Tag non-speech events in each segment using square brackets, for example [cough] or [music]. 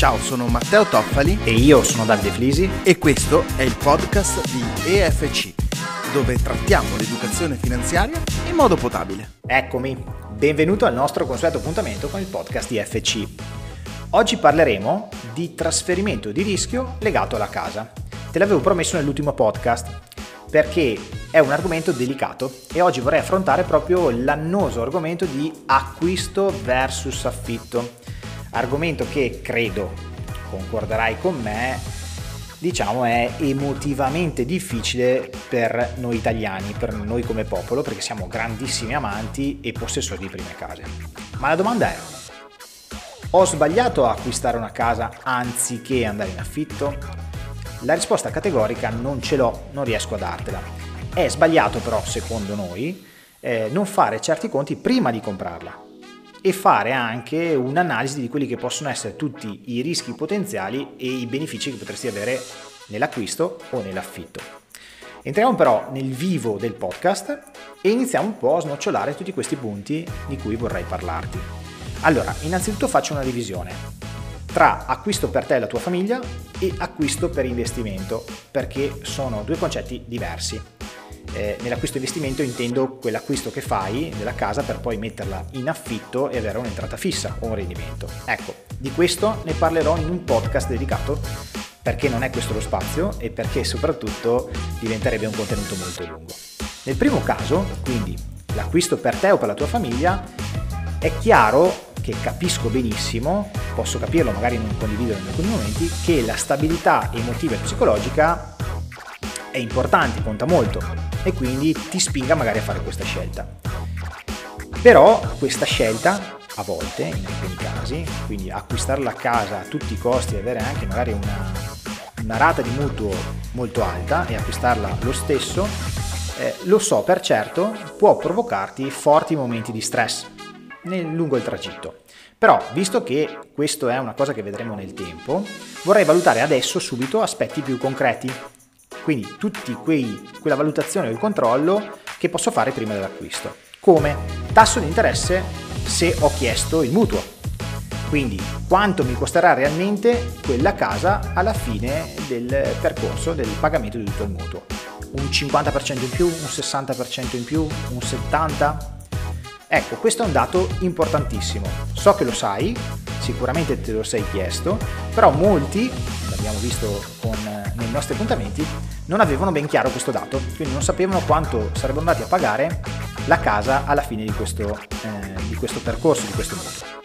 Ciao, sono Matteo Toffali E io sono Davide Flisi. e questo è il podcast di EFC, dove trattiamo l'educazione finanziaria in modo potabile. Eccomi, benvenuto al nostro consueto appuntamento con il podcast IFC. Oggi parleremo di trasferimento di rischio legato alla casa. Te l'avevo promesso nell'ultimo podcast perché è un argomento delicato e oggi vorrei affrontare proprio l'annoso argomento di acquisto versus affitto. Argomento che credo concorderai con me, diciamo è emotivamente difficile per noi italiani, per noi come popolo, perché siamo grandissimi amanti e possessori di prime case. Ma la domanda è: ho sbagliato a acquistare una casa anziché andare in affitto? La risposta categorica non ce l'ho, non riesco a dartela. È sbagliato però, secondo noi, eh, non fare certi conti prima di comprarla e fare anche un'analisi di quelli che possono essere tutti i rischi potenziali e i benefici che potresti avere nell'acquisto o nell'affitto. Entriamo però nel vivo del podcast e iniziamo un po' a snocciolare tutti questi punti di cui vorrei parlarti. Allora, innanzitutto faccio una divisione tra acquisto per te e la tua famiglia e acquisto per investimento, perché sono due concetti diversi. Eh, nell'acquisto investimento intendo quell'acquisto che fai della casa per poi metterla in affitto e avere un'entrata fissa o un rendimento. Ecco, di questo ne parlerò in un podcast dedicato perché non è questo lo spazio e perché soprattutto diventerebbe un contenuto molto lungo. Nel primo caso, quindi l'acquisto per te o per la tua famiglia, è chiaro che capisco benissimo, posso capirlo, magari non condivido in alcuni momenti, che la stabilità emotiva e psicologica è importante, conta molto e quindi ti spinga magari a fare questa scelta. Però questa scelta a volte, in alcuni casi, quindi acquistare la casa a tutti i costi e avere anche magari una, una rata di mutuo molto alta e acquistarla lo stesso, eh, lo so per certo, può provocarti forti momenti di stress nel, lungo il tragitto. Però, visto che questo è una cosa che vedremo nel tempo, vorrei valutare adesso subito aspetti più concreti. Quindi tutti quei, quella valutazione o controllo che posso fare prima dell'acquisto. Come tasso di interesse se ho chiesto il mutuo. Quindi quanto mi costerà realmente quella casa alla fine del percorso del pagamento di tutto il mutuo. Un 50% in più, un 60% in più, un 70%? Ecco, questo è un dato importantissimo. So che lo sai, sicuramente te lo sei chiesto, però molti, l'abbiamo visto con, nei nostri appuntamenti, non avevano ben chiaro questo dato, quindi non sapevano quanto sarebbero andati a pagare la casa alla fine di questo, eh, di questo percorso, di questo mutuo.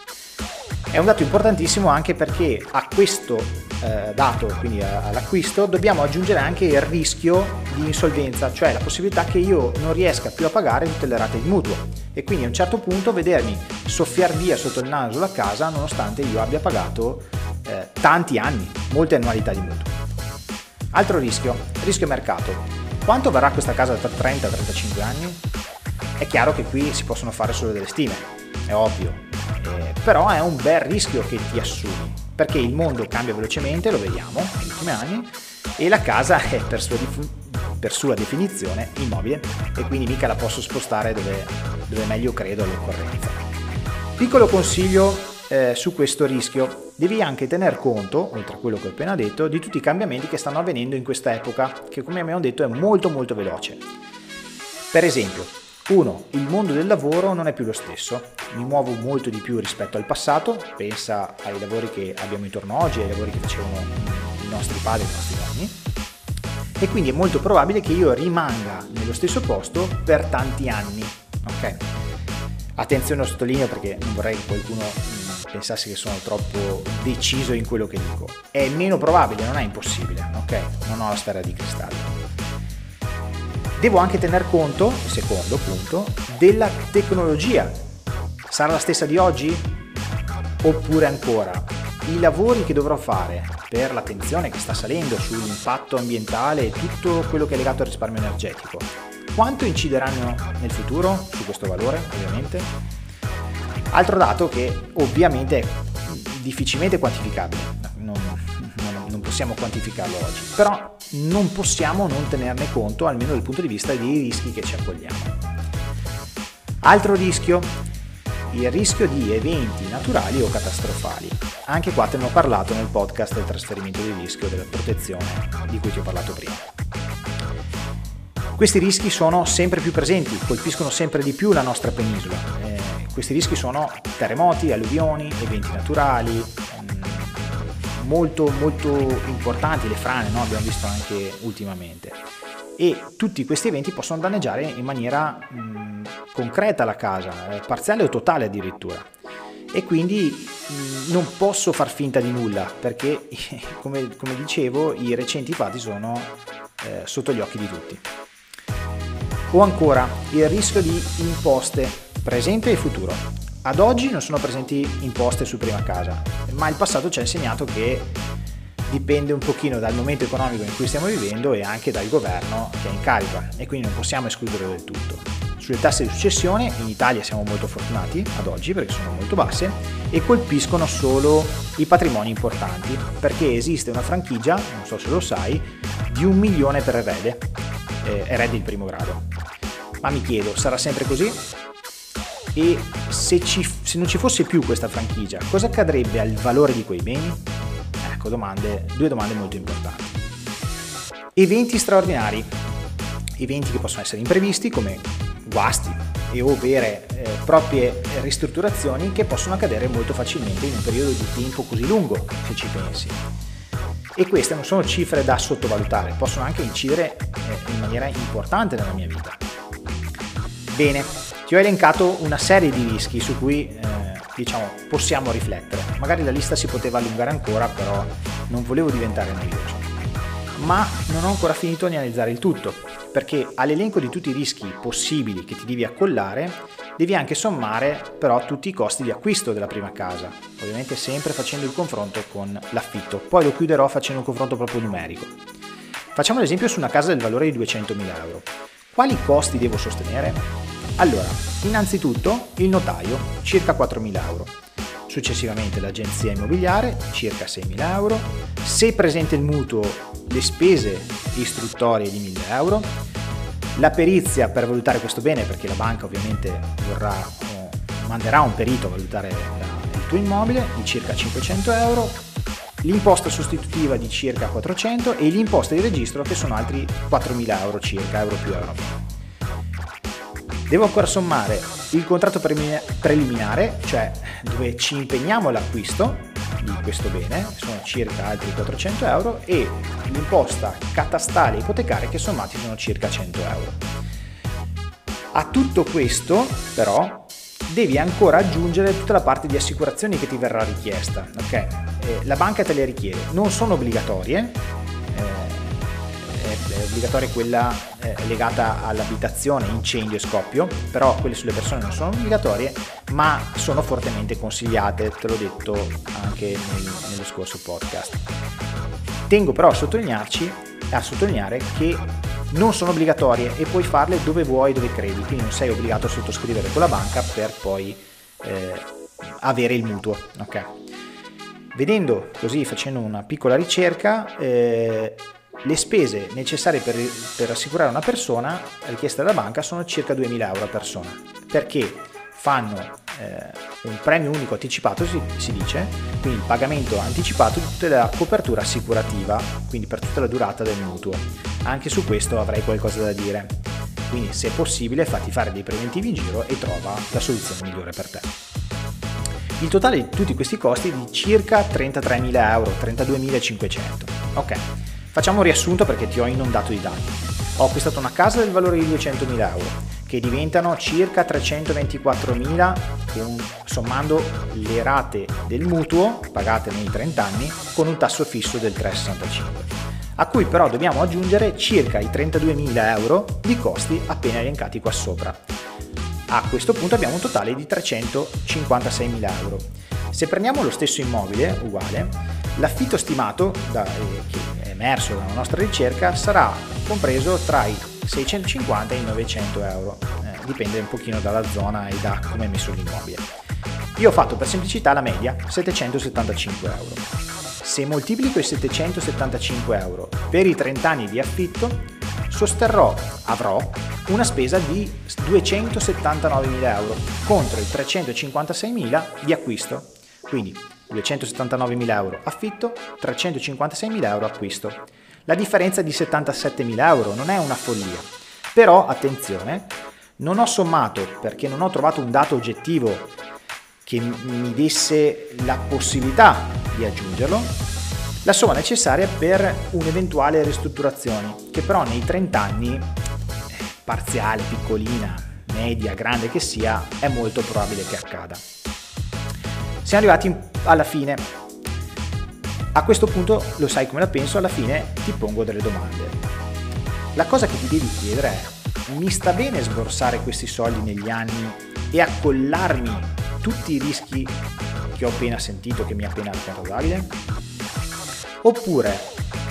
È un dato importantissimo anche perché a questo eh, dato, quindi all'acquisto, dobbiamo aggiungere anche il rischio di insolvenza, cioè la possibilità che io non riesca più a pagare tutte le rate di mutuo e quindi a un certo punto vedermi soffiar via sotto il naso la casa nonostante io abbia pagato eh, tanti anni, molte annualità di mutuo. Altro rischio, rischio mercato. Quanto varrà questa casa tra 30-35 anni? È chiaro che qui si possono fare solo delle stime, è ovvio, eh, però è un bel rischio che ti assumi, perché il mondo cambia velocemente, lo vediamo negli ultimi anni, e la casa è per sua, per sua definizione immobile e quindi mica la posso spostare dove, dove meglio credo all'occorrenza. Piccolo consiglio eh, su questo rischio, devi anche tener conto, oltre a quello che ho appena detto, di tutti i cambiamenti che stanno avvenendo in questa epoca, che come abbiamo detto è molto molto veloce. Per esempio, 1. Il mondo del lavoro non è più lo stesso, mi muovo molto di più rispetto al passato, pensa ai lavori che abbiamo intorno oggi, ai lavori che facevano i nostri padri e i nostri nonni, e quindi è molto probabile che io rimanga nello stesso posto per tanti anni. Ok? Attenzione lo sottolineo perché non vorrei che qualcuno pensasse che sono troppo deciso in quello che dico. È meno probabile, non è impossibile, ok? Non ho la sfera di cristallo. Devo anche tener conto, secondo punto, della tecnologia. Sarà la stessa di oggi? Oppure ancora, i lavori che dovrò fare per l'attenzione che sta salendo sull'impatto ambientale e tutto quello che è legato al risparmio energetico, quanto incideranno nel futuro su questo valore, ovviamente? Altro dato che ovviamente è difficilmente quantificabile, non, non, non possiamo quantificarlo oggi, però non possiamo non tenerne conto, almeno dal punto di vista dei rischi che ci accogliamo. Altro rischio, il rischio di eventi naturali o catastrofali. Anche qua te ne ho parlato nel podcast del trasferimento di rischio della protezione di cui ti ho parlato prima. Questi rischi sono sempre più presenti, colpiscono sempre di più la nostra penisola. Questi rischi sono terremoti, alluvioni, eventi naturali, mm, molto molto importanti, le frane, no? abbiamo visto anche ultimamente e tutti questi eventi possono danneggiare in maniera mh, mm, concreta la casa, eh, parziale o totale addirittura. E quindi mh, mm, non posso far finta di nulla perché, [laughs] come, come dicevo, i recenti fatti sono eh, sotto gli occhi di tutti. O ancora il rischio di imposte presente e futuro. Ad oggi non sono presenti imposte su prima casa, ma il passato ci ha insegnato che dipende un pochino dal momento economico in cui stiamo vivendo e anche dal governo che è in carica e quindi non possiamo escludere del tutto. Sulle tasse di successione in Italia siamo molto fortunati ad oggi perché sono molto basse e colpiscono solo i patrimoni importanti perché esiste una franchigia, non so se lo sai, di un milione per erede, eh, erede di primo grado. Ma mi chiedo, sarà sempre così? E se, ci, se non ci fosse più questa franchigia, cosa accadrebbe al valore di quei beni? ecco, domande, due domande molto importanti. Eventi straordinari, eventi che possono essere imprevisti come guasti e o vere eh, proprie ristrutturazioni che possono accadere molto facilmente in un periodo di tempo così lungo, se ci pensi. E queste non sono cifre da sottovalutare, possono anche incidere eh, in maniera importante nella mia vita. Bene, ti ho elencato una serie di rischi su cui eh, diciamo, possiamo riflettere. Magari la lista si poteva allungare ancora, però non volevo diventare noioso. Ma non ho ancora finito di analizzare il tutto, perché all'elenco di tutti i rischi possibili che ti devi accollare, devi anche sommare però tutti i costi di acquisto della prima casa, ovviamente sempre facendo il confronto con l'affitto. Poi lo chiuderò facendo un confronto proprio numerico. Facciamo l'esempio su una casa del valore di 200.000 euro. Quali costi devo sostenere? Allora, innanzitutto il notaio, circa 4.000 euro. Successivamente l'agenzia immobiliare, circa 6.000 euro. Se presente il mutuo, le spese istruttorie di 1.000 euro. La perizia per valutare questo bene, perché la banca ovviamente vorrà, eh, manderà un perito a valutare il tuo immobile, di circa 500 euro l'imposta sostitutiva di circa 400 e l'imposta di registro che sono altri 4.000 euro circa, euro più euro. Devo ancora sommare il contratto preliminare, cioè dove ci impegniamo all'acquisto di questo bene, sono circa altri 400 euro, e l'imposta catastale ipotecaria che sommati sono circa 100 euro. A tutto questo, però, devi ancora aggiungere tutta la parte di assicurazioni che ti verrà richiesta. Okay? Eh, la banca te le richiede, non sono obbligatorie, è obbligatoria quella eh, legata all'abitazione, incendio e scoppio, però quelle sulle persone non sono obbligatorie, ma sono fortemente consigliate, te l'ho detto anche nel, nello scorso podcast. Tengo però a sottolinearci, a sottolineare che non sono obbligatorie e puoi farle dove vuoi, dove credi, quindi non sei obbligato a sottoscrivere con la banca per poi eh, avere il mutuo. Okay? Vedendo così, facendo una piccola ricerca, eh, le spese necessarie per, per assicurare una persona richieste dalla banca sono circa 2.000 euro a persona, perché fanno eh, un premio unico anticipato, si, si, dice, quindi il pagamento anticipato di tutta la copertura assicurativa, quindi per tutta la durata del mutuo. Anche su questo avrei qualcosa da dire. Quindi se possibile fatti fare dei preventivi in giro e trova la soluzione migliore per te. Il totale di tutti questi costi è di circa 33.000 euro, 32.500. Ok, Facciamo un riassunto perché ti ho inondato di dati. Ho acquistato una casa del valore di 200.000 euro, che diventano circa 324.000 sommando le rate del mutuo pagate nei 30 anni con un tasso fisso del 3,65 a cui però dobbiamo aggiungere circa i 32.000 euro di costi appena elencati qua sopra. A questo punto abbiamo un totale di 356.000 euro. Se prendiamo lo stesso immobile, uguale, l'affitto stimato da, eh, emerso dalla nostra ricerca sarà compreso tra i 650 e i 900 euro, eh, dipende un pochino dalla zona e da come è messo l'immobile. Io ho fatto per semplicità la media 775 euro. Se moltiplico i 775 euro per i 30 anni di affitto, sosterrò, avrò una spesa di 279.000 euro contro i 356.000 di acquisto. Quindi 279.000 euro affitto, 356.000 euro acquisto. La differenza è di 77.000 euro, non è una follia. Però attenzione, non ho sommato perché non ho trovato un dato oggettivo che mi desse la possibilità di aggiungerlo, la somma necessaria per un'eventuale ristrutturazione, che però nei 30 anni, parziale, piccolina, media, grande che sia, è molto probabile che accada. Siamo arrivati alla fine. A questo punto lo sai come la penso, alla fine ti pongo delle domande. La cosa che ti devi chiedere è, mi sta bene sborsare questi soldi negli anni e accollarmi tutti i rischi che ho appena sentito, che mi ha appena raccontato Davide? Oppure,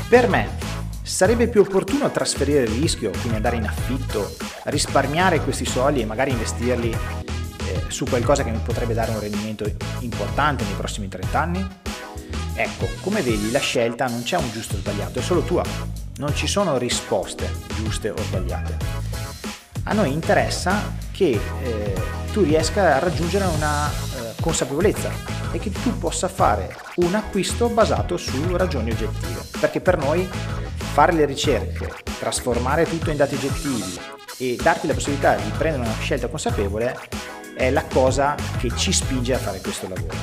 per me, sarebbe più opportuno trasferire il rischio, quindi andare in affitto, risparmiare questi soldi e magari investirli su qualcosa che mi potrebbe dare un rendimento importante nei prossimi 30 anni? Ecco, come vedi la scelta non c'è un giusto o sbagliato, è solo tua, non ci sono risposte giuste o sbagliate. A noi interessa che eh, tu riesca a raggiungere una eh, consapevolezza e che tu possa fare un acquisto basato su ragioni oggettive. Perché per noi fare le ricerche, trasformare tutto in dati oggettivi e darti la possibilità di prendere una scelta consapevole è la cosa che ci spinge a fare questo lavoro.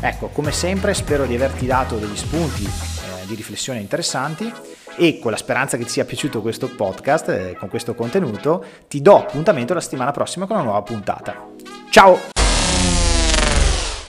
Ecco, come sempre spero di averti dato degli spunti eh, di riflessione interessanti e con la speranza che ti sia piaciuto questo podcast, eh, con questo contenuto, ti do appuntamento la settimana prossima con una nuova puntata. Ciao!